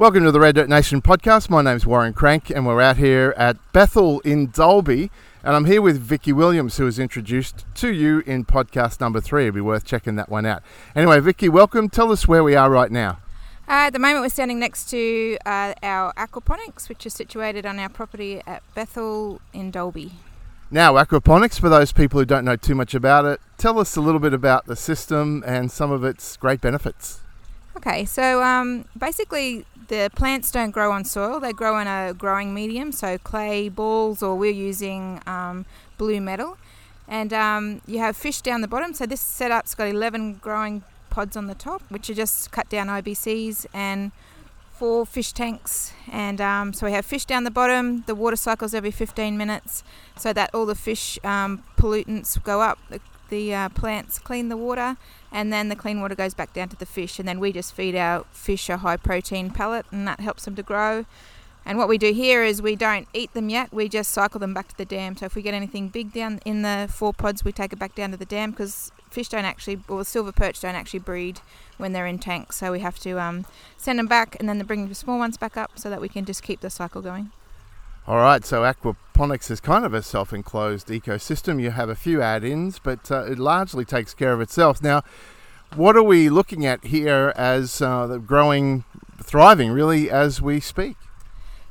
Welcome to the Red Dirt Nation podcast. My name's Warren Crank, and we're out here at Bethel in Dalby. And I'm here with Vicky Williams, who was introduced to you in podcast number three. It'd be worth checking that one out. Anyway, Vicky, welcome. Tell us where we are right now. Uh, at the moment, we're standing next to uh, our aquaponics, which is situated on our property at Bethel in Dalby. Now, aquaponics, for those people who don't know too much about it, tell us a little bit about the system and some of its great benefits. Okay, so um, basically, the plants don't grow on soil, they grow in a growing medium, so clay balls, or we're using um, blue metal. And um, you have fish down the bottom, so this setup's got 11 growing pods on the top, which are just cut down IBCs, and four fish tanks. And um, so we have fish down the bottom, the water cycles every 15 minutes, so that all the fish um, pollutants go up. The, the uh, plants clean the water and then the clean water goes back down to the fish and then we just feed our fish a high protein pellet and that helps them to grow. And what we do here is we don't eat them yet we just cycle them back to the dam. So if we get anything big down in the four pods we take it back down to the dam because fish don't actually or silver perch don't actually breed when they're in tanks. So we have to um, send them back and then bring the small ones back up so that we can just keep the cycle going all right, so aquaponics is kind of a self enclosed ecosystem. You have a few add ins, but uh, it largely takes care of itself. Now, what are we looking at here as uh, growing, thriving really as we speak?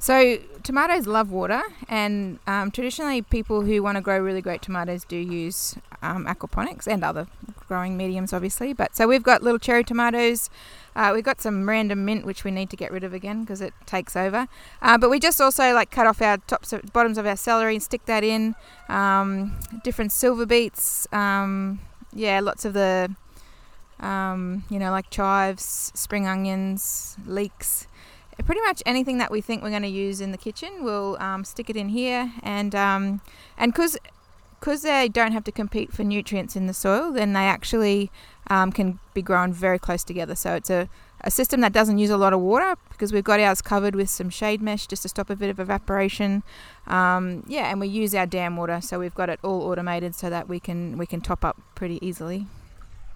So, tomatoes love water, and um, traditionally, people who want to grow really great tomatoes do use um, aquaponics and other growing mediums, obviously. But so we've got little cherry tomatoes. Uh, we've got some random mint, which we need to get rid of again because it takes over. Uh, but we just also like cut off our tops, bottoms of our celery and stick that in. Um, different silver beets. Um, yeah, lots of the, um, you know, like chives, spring onions, leeks pretty much anything that we think we're going to use in the kitchen, we'll um, stick it in here. And um, and because because they don't have to compete for nutrients in the soil, then they actually um, can be grown very close together. So it's a, a system that doesn't use a lot of water because we've got ours covered with some shade mesh just to stop a bit of evaporation. Um, yeah, and we use our dam water, so we've got it all automated so that we can we can top up pretty easily.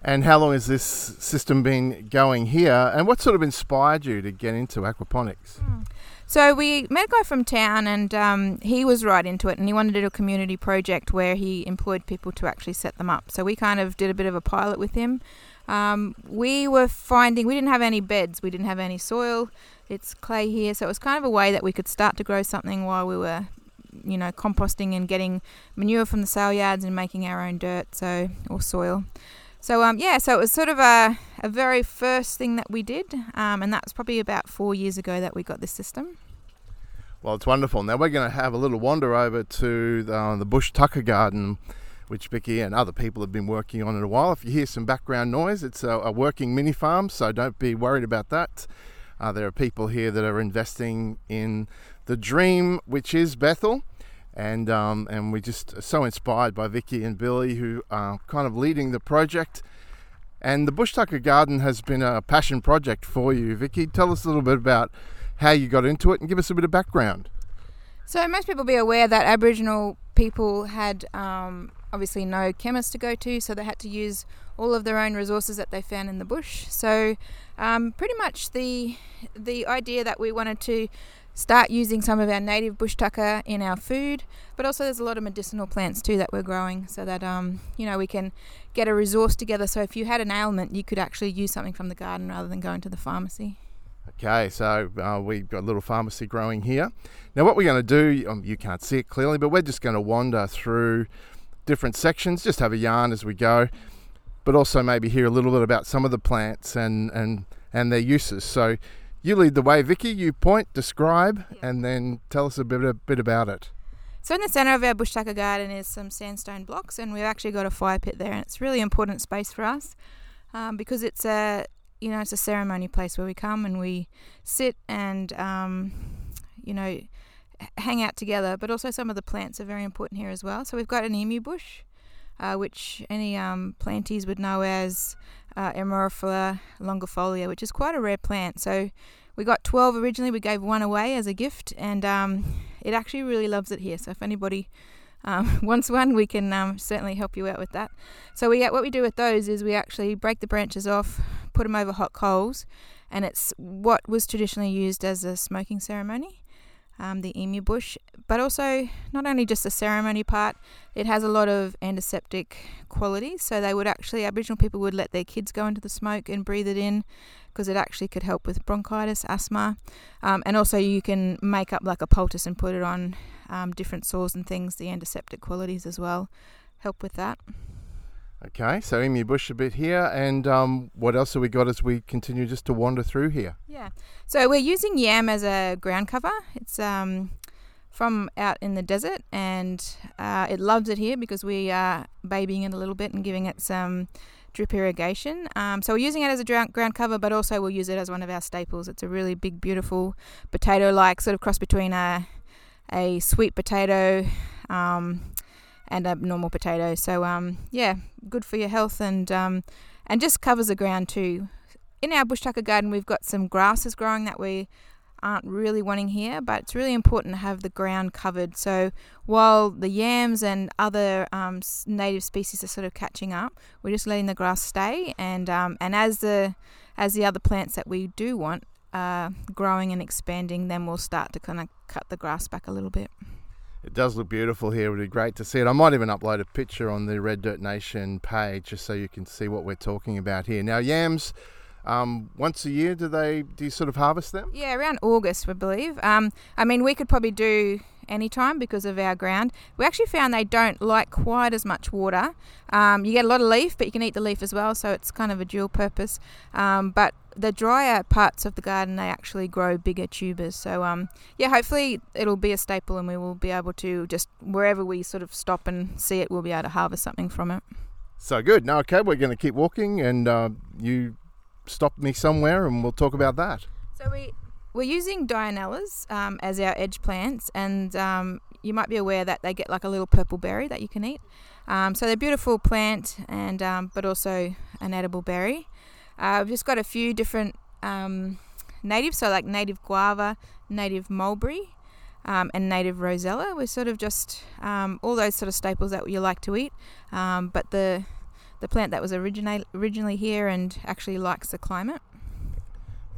And how long has this system been going here? And what sort of inspired you to get into aquaponics? Mm. So we met a guy from town, and um, he was right into it, and he wanted to do a community project where he employed people to actually set them up. So we kind of did a bit of a pilot with him. Um, we were finding we didn't have any beds, we didn't have any soil. It's clay here, so it was kind of a way that we could start to grow something while we were, you know, composting and getting manure from the sale yards and making our own dirt, so or soil. So um, yeah, so it was sort of a, a very first thing that we did, um, and that was probably about four years ago that we got this system. Well, it's wonderful. Now we're going to have a little wander over to the, uh, the Bush Tucker Garden, which Vicky and other people have been working on in a while. If you hear some background noise, it's a, a working mini farm, so don't be worried about that. Uh, there are people here that are investing in the dream, which is Bethel and um, and we're just so inspired by Vicky and Billy who are kind of leading the project. And the Bush Tucker Garden has been a passion project for you, Vicky. Tell us a little bit about how you got into it and give us a bit of background. So most people be aware that Aboriginal people had um, obviously no chemist to go to, so they had to use all of their own resources that they found in the bush. So um, pretty much the the idea that we wanted to start using some of our native bush tucker in our food, but also there's a lot of medicinal plants too that we're growing so that um, you know we can get a resource together. So if you had an ailment, you could actually use something from the garden rather than going to the pharmacy. Okay, so uh, we've got a little pharmacy growing here. Now, what we're going to do, um, you can't see it clearly, but we're just going to wander through different sections, just have a yarn as we go, but also maybe hear a little bit about some of the plants and, and, and their uses. So, you lead the way, Vicky. You point, describe, yeah. and then tell us a bit, a bit about it. So in the centre of our bush tucker garden is some sandstone blocks, and we've actually got a fire pit there, and it's really important space for us um, because it's a you know it's a ceremony place where we come and we sit and um, you know hang out together. But also some of the plants are very important here as well. So we've got an emu bush, uh, which any um, planties would know as uh, longifolia, which is quite a rare plant. So we got 12 originally. We gave one away as a gift, and um, it actually really loves it here. So if anybody um, wants one, we can um, certainly help you out with that. So we get what we do with those is we actually break the branches off, put them over hot coals, and it's what was traditionally used as a smoking ceremony. Um, the emu bush, but also not only just the ceremony part, it has a lot of antiseptic qualities. So they would actually, Aboriginal people would let their kids go into the smoke and breathe it in because it actually could help with bronchitis, asthma, um, and also you can make up like a poultice and put it on um, different sores and things. The antiseptic qualities as well help with that. Okay, so emu bush a bit here, and um, what else have we got as we continue just to wander through here? Yeah, so we're using yam as a ground cover. It's um, from out in the desert, and uh, it loves it here because we are babying it a little bit and giving it some drip irrigation. Um, so we're using it as a ground cover, but also we'll use it as one of our staples. It's a really big, beautiful potato-like sort of cross between a a sweet potato. Um, and a normal potato. So um, yeah, good for your health and um, and just covers the ground too. In our bush tucker garden, we've got some grasses growing that we aren't really wanting here, but it's really important to have the ground covered. So while the yams and other um, native species are sort of catching up, we're just letting the grass stay. And um, and as the as the other plants that we do want uh, growing and expanding, then we'll start to kind of cut the grass back a little bit. It does look beautiful here. It would be great to see it. I might even upload a picture on the Red Dirt Nation page just so you can see what we're talking about here. Now, yams, um, once a year, do they do you sort of harvest them? Yeah, around August, I believe. Um, I mean, we could probably do any time because of our ground. We actually found they don't like quite as much water. Um, you get a lot of leaf, but you can eat the leaf as well, so it's kind of a dual purpose. Um, but the drier parts of the garden, they actually grow bigger tubers. So, um, yeah, hopefully it'll be a staple and we will be able to just wherever we sort of stop and see it, we'll be able to harvest something from it. So good. Now, okay, we're going to keep walking and uh, you stop me somewhere and we'll talk about that. So, we, we're using Dianellas um, as our edge plants, and um, you might be aware that they get like a little purple berry that you can eat. Um, so they're beautiful plant, and um, but also an edible berry. Uh, I've just got a few different um, natives, so like native guava, native mulberry, um, and native rosella. We're sort of just all those sort of staples that you like to eat. But the the plant that was originate, originally here and actually likes the climate.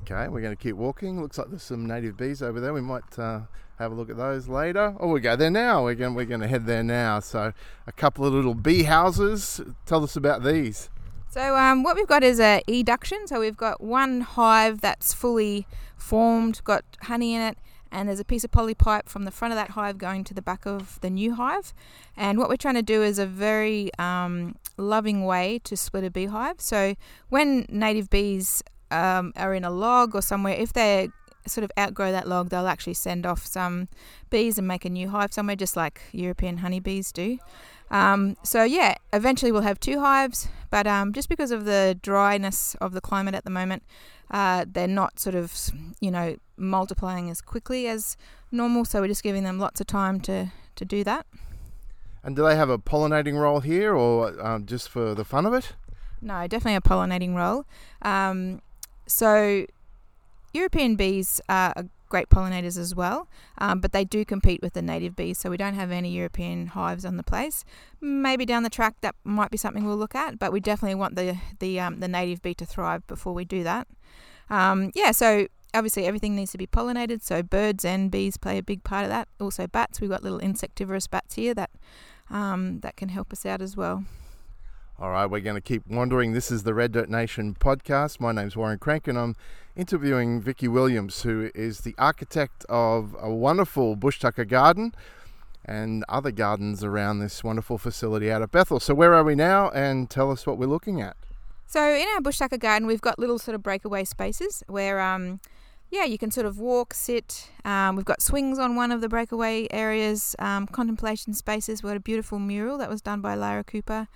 Okay, we're going to keep walking. Looks like there's some native bees over there. We might uh, have a look at those later. Oh, we go there now. We're going, we're going to head there now. So, a couple of little bee houses. Tell us about these. So um, what we've got is a eduction. So we've got one hive that's fully formed, got honey in it, and there's a piece of polypipe from the front of that hive going to the back of the new hive. And what we're trying to do is a very um, loving way to split a beehive. So when native bees um, are in a log or somewhere, if they sort of outgrow that log, they'll actually send off some bees and make a new hive somewhere, just like European honeybees do. Um, so yeah, eventually we'll have two hives, but um, just because of the dryness of the climate at the moment, uh, they're not sort of you know multiplying as quickly as normal. So we're just giving them lots of time to to do that. And do they have a pollinating role here, or um, just for the fun of it? No, definitely a pollinating role. Um, so European bees are great pollinators as well, um, but they do compete with the native bees, so we don't have any European hives on the place. Maybe down the track that might be something we'll look at, but we definitely want the the um, the native bee to thrive before we do that. Um, yeah, so obviously everything needs to be pollinated, so birds and bees play a big part of that. Also bats, we've got little insectivorous bats here that um, that can help us out as well. All right, we're going to keep wandering. This is the Red Dirt Nation podcast. My name's Warren Crank, and I'm interviewing Vicky Williams, who is the architect of a wonderful bush tucker garden and other gardens around this wonderful facility out of Bethel. So, where are we now? And tell us what we're looking at. So, in our bush tucker garden, we've got little sort of breakaway spaces where um, yeah, you can sort of walk, sit. Um, we've got swings on one of the breakaway areas, um, contemplation spaces. We've got a beautiful mural that was done by Lyra Cooper,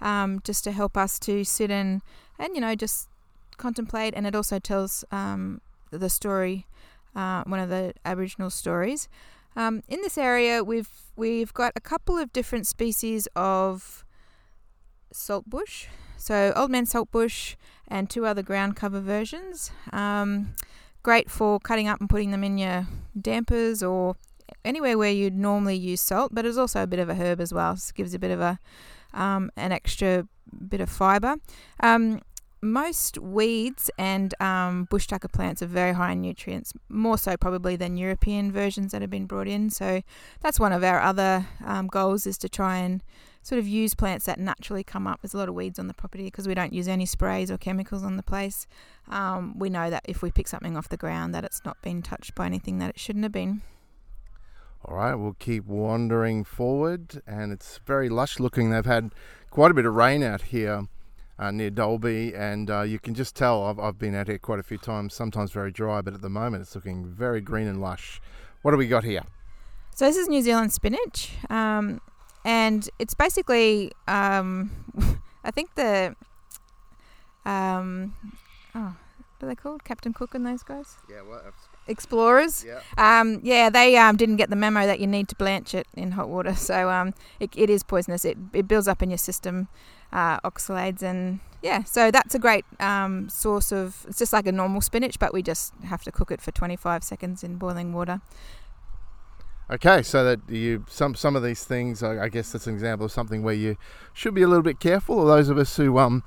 um, just to help us to sit and and you know just contemplate. And it also tells um, the story, uh, one of the Aboriginal stories. Um, in this area, we've we've got a couple of different species of saltbush. So old man saltbush and two other ground cover versions. Um, great for cutting up and putting them in your dampers or anywhere where you'd normally use salt, but it's also a bit of a herb as well. So it gives a bit of a um, an extra bit of fibre. Um, most weeds and um, bush tucker plants are very high in nutrients, more so probably than European versions that have been brought in. So that's one of our other um, goals is to try and sort of use plants that naturally come up. There's a lot of weeds on the property because we don't use any sprays or chemicals on the place. Um, we know that if we pick something off the ground, that it's not been touched by anything that it shouldn't have been. All right, we'll keep wandering forward, and it's very lush looking. They've had quite a bit of rain out here uh, near Dalby, and uh, you can just tell I've, I've been out here quite a few times, sometimes very dry, but at the moment it's looking very green and lush. What do we got here? So, this is New Zealand spinach, um, and it's basically, um, I think the, um, oh, what are they called? Captain Cook and those guys? Yeah, well, explorers. Yeah. Um, yeah, they um, didn't get the memo that you need to blanch it in hot water, so um, it, it is poisonous. It, it builds up in your system, uh, oxalates, and yeah, so that's a great um, source of. It's just like a normal spinach, but we just have to cook it for 25 seconds in boiling water. Okay, so that you some some of these things, I, I guess that's an example of something where you should be a little bit careful. Or those of us who um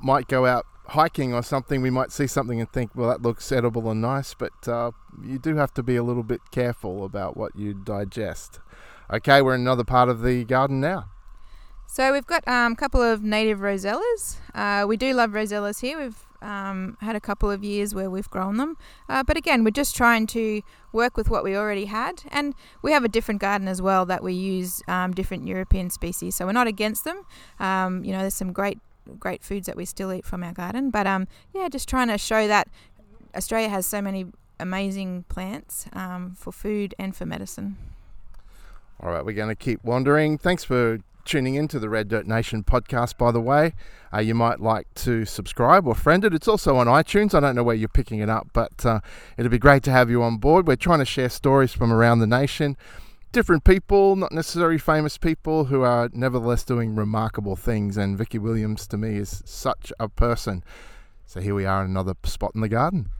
might go out hiking or something, we might see something and think, well, that looks edible and nice, but uh, you do have to be a little bit careful about what you digest. Okay, we're in another part of the garden now. So we've got um, a couple of native rosellas. Uh, we do love rosellas here. We've um, had a couple of years where we've grown them, uh, but again, we're just trying to work with what we already had, and we have a different garden as well that we use um, different European species. So we're not against them. Um, you know, there's some great great foods that we still eat from our garden. But um, yeah, just trying to show that Australia has so many amazing plants um, for food and for medicine. All right, we're going to keep wandering. Thanks for tuning in to the Red Dirt Nation podcast, by the way. Uh, you might like to subscribe or friend it. It's also on iTunes. I don't know where you're picking it up, but uh, it'd be great to have you on board. We're trying to share stories from around the nation different people, not necessarily famous people, who are nevertheless doing remarkable things. And Vicky Williams, to me, is such a person. So here we are, in another spot in the garden.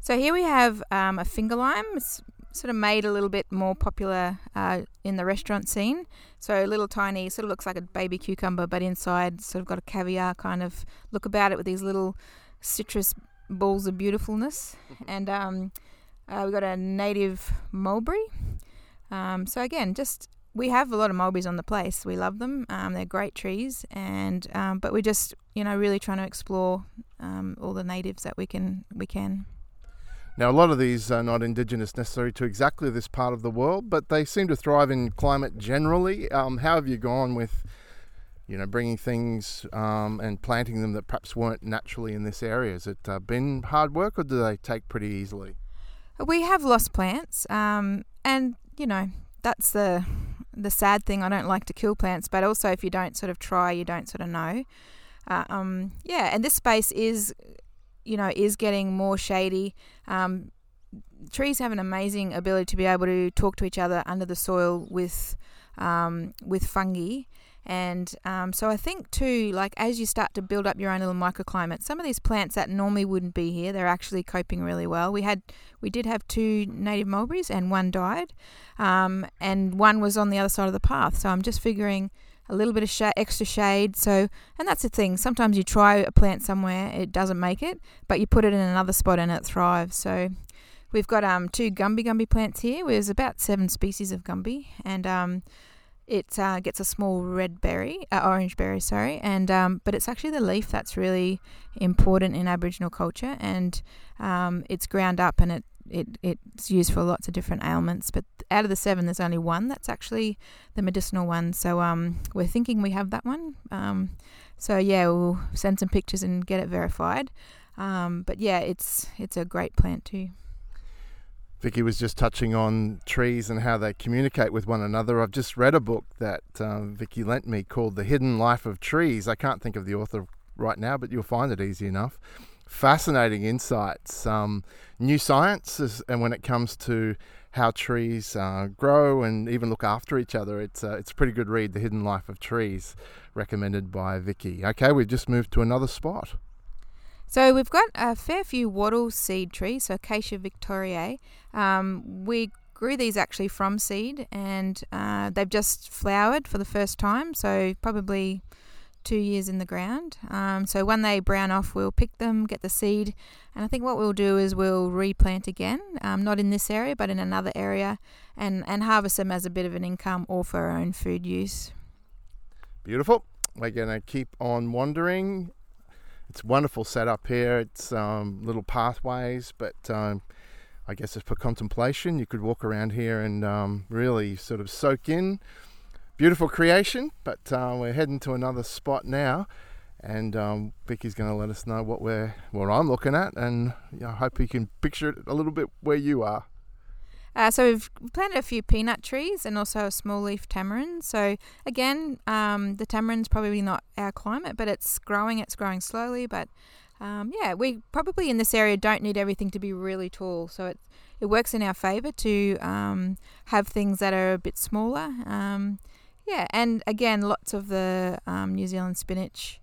So here we have um, a finger lime. It's sort of made a little bit more popular uh, in the restaurant scene. So a little tiny, sort of looks like a baby cucumber, but inside sort of got a caviar kind of look about it with these little citrus balls of beautifulness. and um, uh, we've got a native mulberry. Um, so again, just we have a lot of mulberries on the place. We love them. Um, they're great trees, and um, but we're just you know really trying to explore um, all the natives that we can we can. Now, a lot of these are not indigenous necessarily to exactly this part of the world, but they seem to thrive in climate generally. Um, how have you gone with, you know, bringing things um, and planting them that perhaps weren't naturally in this area? Has it uh, been hard work, or do they take pretty easily? We have lost plants, um, and you know, that's the the sad thing. I don't like to kill plants, but also if you don't sort of try, you don't sort of know. Uh, um, yeah, and this space is, you know, is getting more shady. Um, trees have an amazing ability to be able to talk to each other under the soil with um, with fungi, and um, so I think too, like as you start to build up your own little microclimate, some of these plants that normally wouldn't be here, they're actually coping really well. We had, we did have two native mulberries, and one died, um, and one was on the other side of the path. So I'm just figuring a little bit of sh- extra shade. So, and that's the thing. Sometimes you try a plant somewhere, it doesn't make it, but you put it in another spot and it thrives. So. We've got um, two Gumby Gumby plants here. There's about seven species of Gumby, and um, it uh, gets a small red berry, uh, orange berry, sorry, and um, but it's actually the leaf that's really important in Aboriginal culture, and um, it's ground up and it, it it's used for lots of different ailments. But out of the seven, there's only one that's actually the medicinal one. So um, we're thinking we have that one. Um, so yeah, we'll send some pictures and get it verified. Um, but yeah, it's it's a great plant too. Vicky was just touching on trees and how they communicate with one another. I've just read a book that um, Vicky lent me called The Hidden Life of Trees. I can't think of the author right now, but you'll find it easy enough. Fascinating insights, um, new science, and when it comes to how trees uh, grow and even look after each other, it's uh, it's a pretty good read. The Hidden Life of Trees, recommended by Vicky. Okay, we've just moved to another spot. So we've got a fair few wattle seed trees, so Acacia victoriae. Um, we grew these actually from seed, and uh, they've just flowered for the first time. So probably two years in the ground. Um, so when they brown off, we'll pick them, get the seed, and I think what we'll do is we'll replant again, um, not in this area, but in another area, and, and harvest them as a bit of an income or for our own food use. Beautiful. We're to keep on wandering. It's wonderful setup here. It's um, little pathways, but um, I guess it's for contemplation. You could walk around here and um, really sort of soak in. Beautiful creation, but uh, we're heading to another spot now, and um, Vicky's going to let us know what we're what I'm looking at, and I hope you can picture it a little bit where you are. Uh, so we've planted a few peanut trees and also a small leaf tamarind. So again, um, the tamarind's probably not our climate, but it's growing. It's growing slowly, but um, yeah, we probably in this area don't need everything to be really tall. So it it works in our favour to um, have things that are a bit smaller. Um, yeah, and again, lots of the um, New Zealand spinach,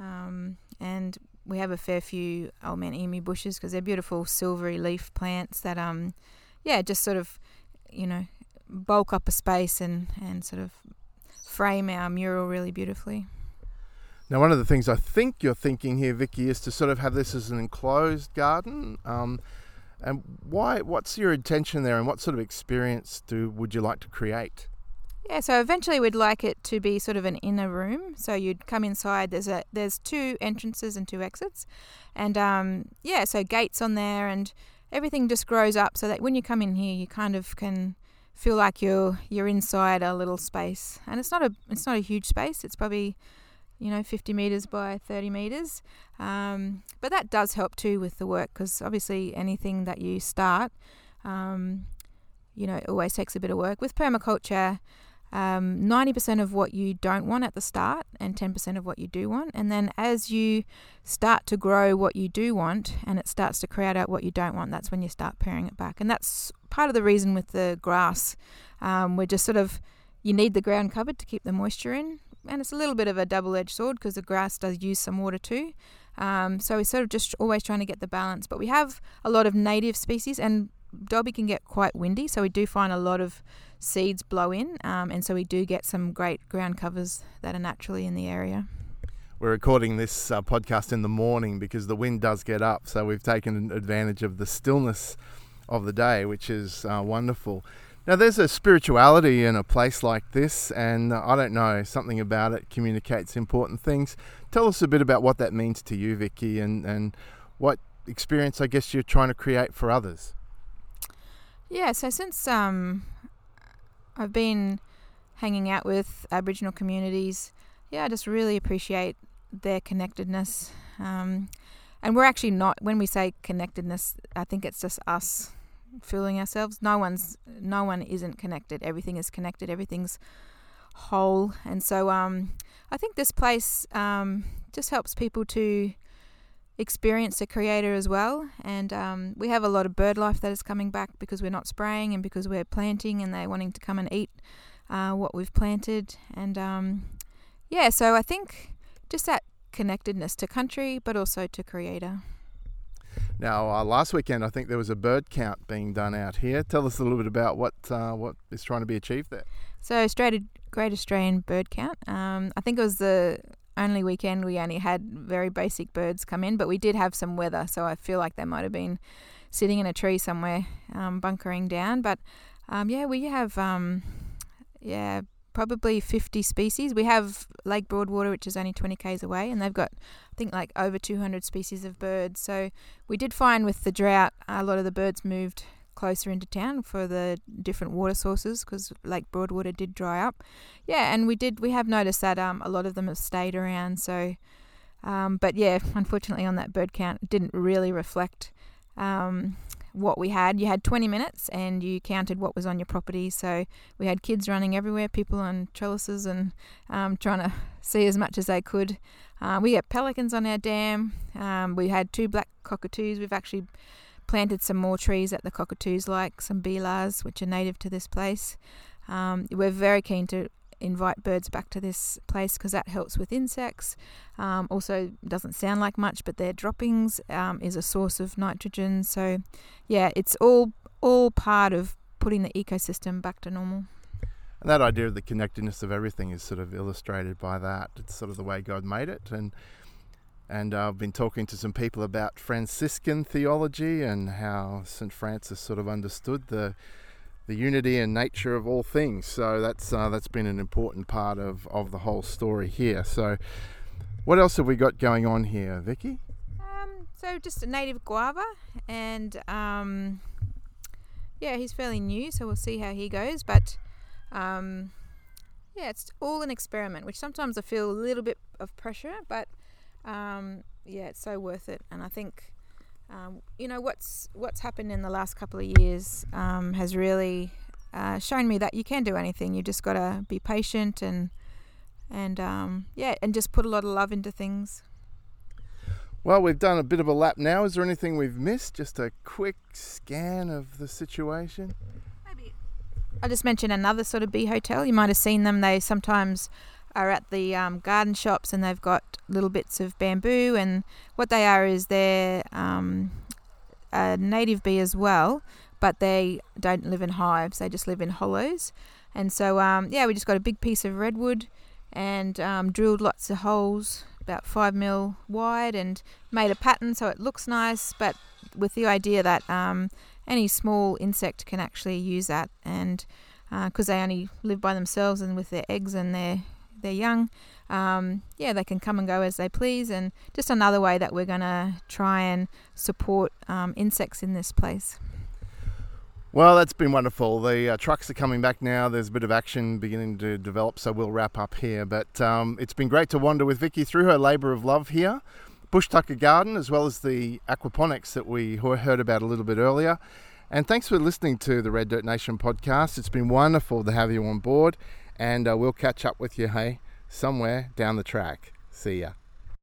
um, and we have a fair few old man emu bushes because they're beautiful silvery leaf plants that um yeah just sort of you know bulk up a space and and sort of frame our mural really beautifully. Now, one of the things I think you're thinking here, Vicky, is to sort of have this as an enclosed garden. Um, and why? What's your intention there, and what sort of experience do would you like to create? Yeah, so eventually we'd like it to be sort of an inner room. So you'd come inside. There's a there's two entrances and two exits, and um, yeah, so gates on there, and everything just grows up so that when you come in here, you kind of can feel like you're you're inside a little space. And it's not a it's not a huge space. It's probably you know, 50 meters by 30 meters. Um, but that does help too with the work because obviously anything that you start, um, you know, it always takes a bit of work. With permaculture, um, 90% of what you don't want at the start and 10% of what you do want. And then as you start to grow what you do want and it starts to create out what you don't want, that's when you start paring it back. And that's part of the reason with the grass. Um, we're just sort of, you need the ground covered to keep the moisture in and it's a little bit of a double edged sword because the grass does use some water too. Um, so we're sort of just always trying to get the balance. But we have a lot of native species, and Dalby can get quite windy, so we do find a lot of seeds blow in, um, and so we do get some great ground covers that are naturally in the area. We're recording this uh, podcast in the morning because the wind does get up, so we've taken advantage of the stillness of the day, which is uh, wonderful. Now, there's a spirituality in a place like this, and I don't know, something about it communicates important things. Tell us a bit about what that means to you, Vicky, and, and what experience I guess you're trying to create for others. Yeah, so since um, I've been hanging out with Aboriginal communities, yeah, I just really appreciate their connectedness. Um, and we're actually not, when we say connectedness, I think it's just us fooling ourselves. No one's no one isn't connected. Everything is connected. Everything's whole. And so um, I think this place um, just helps people to experience a creator as well. And um, we have a lot of bird life that is coming back because we're not spraying and because we're planting and they're wanting to come and eat uh, what we've planted. And um, yeah, so I think just that connectedness to country but also to creator. Now, uh, last weekend, I think there was a bird count being done out here. Tell us a little bit about what uh, what is trying to be achieved there. So, Australia, Great Australian Bird Count. Um, I think it was the only weekend we only had very basic birds come in, but we did have some weather, so I feel like they might have been sitting in a tree somewhere, um, bunkering down. But um, yeah, we have um, yeah probably 50 species. We have Lake Broadwater, which is only 20 k's away, and they've got, I think, like over 200 species of birds. So we did find with the drought, a lot of the birds moved closer into town for the different water sources because Lake Broadwater did dry up. Yeah, and we did. We have noticed that um, a lot of them have stayed around. So, um, but yeah, unfortunately, on that bird count, it didn't really reflect um, what we had. You had 20 minutes and you counted what was on your property. So we had kids running everywhere, people on trellises and um, trying to see as much as they could. Uh, we had pelicans on our dam. Um, we had two black cockatoos. We've actually planted some more trees that the cockatoos like, some belahs, which are native to this place. Um, we're very keen to invite birds back to this place because that helps with insects. Um, also, doesn't sound like much, but their droppings um, is a source of nitrogen. So, yeah, it's all all part of putting the ecosystem back to normal. And that idea of the connectedness of everything is sort of illustrated by that. It's sort of the way God made it. And and I've been talking to some people about Franciscan theology and how St. Francis sort of understood the the unity and nature of all things. So that's uh, that's been an important part of, of the whole story here. So what else have we got going on here, Vicky? Um, so just a native guava, and um, yeah, he's fairly new, so we'll see how he goes. But um, yeah, it's all an experiment, which sometimes I feel a little bit of pressure, but um, yeah, it's so worth it. And I think um, you know what's what's happened in the last couple of years um, has really uh, shown me that you can do anything. You just got to be patient and and um, yeah, and just put a lot of love into things. Well, we've done a bit of a lap now. Is there anything we've missed? Just a quick scan of the situation. Maybe. I'll just mention another sort of bee hotel. You might have seen them. They sometimes are at the um, garden shops and they've got little bits of bamboo. And what they are is they're um, a native bee as well, but they don't live in hives. They just live in hollows. And so, um, yeah, we just got a big piece of redwood and um, drilled lots of holes about five mil wide and made a pattern so it looks nice, but with the idea that um, any small insect can actually use that and because uh, they only live by themselves and with their eggs and their their young, um, yeah, they can come and go as they please, and just another way that we're going to try and support um, insects in this place. Well, that's been wonderful. The uh, trucks are coming back now. There's a bit of action beginning to develop, so we'll wrap up here. But um, it's been great to wander with Vicky through her labour of love here, Bush Tucker Garden, as well as the aquaponics that we heard about a little bit earlier. And thanks for listening to the Red Dirt Nation podcast. It's been wonderful to have you on board, and uh, we'll catch up with you, hey, somewhere down the track. See ya.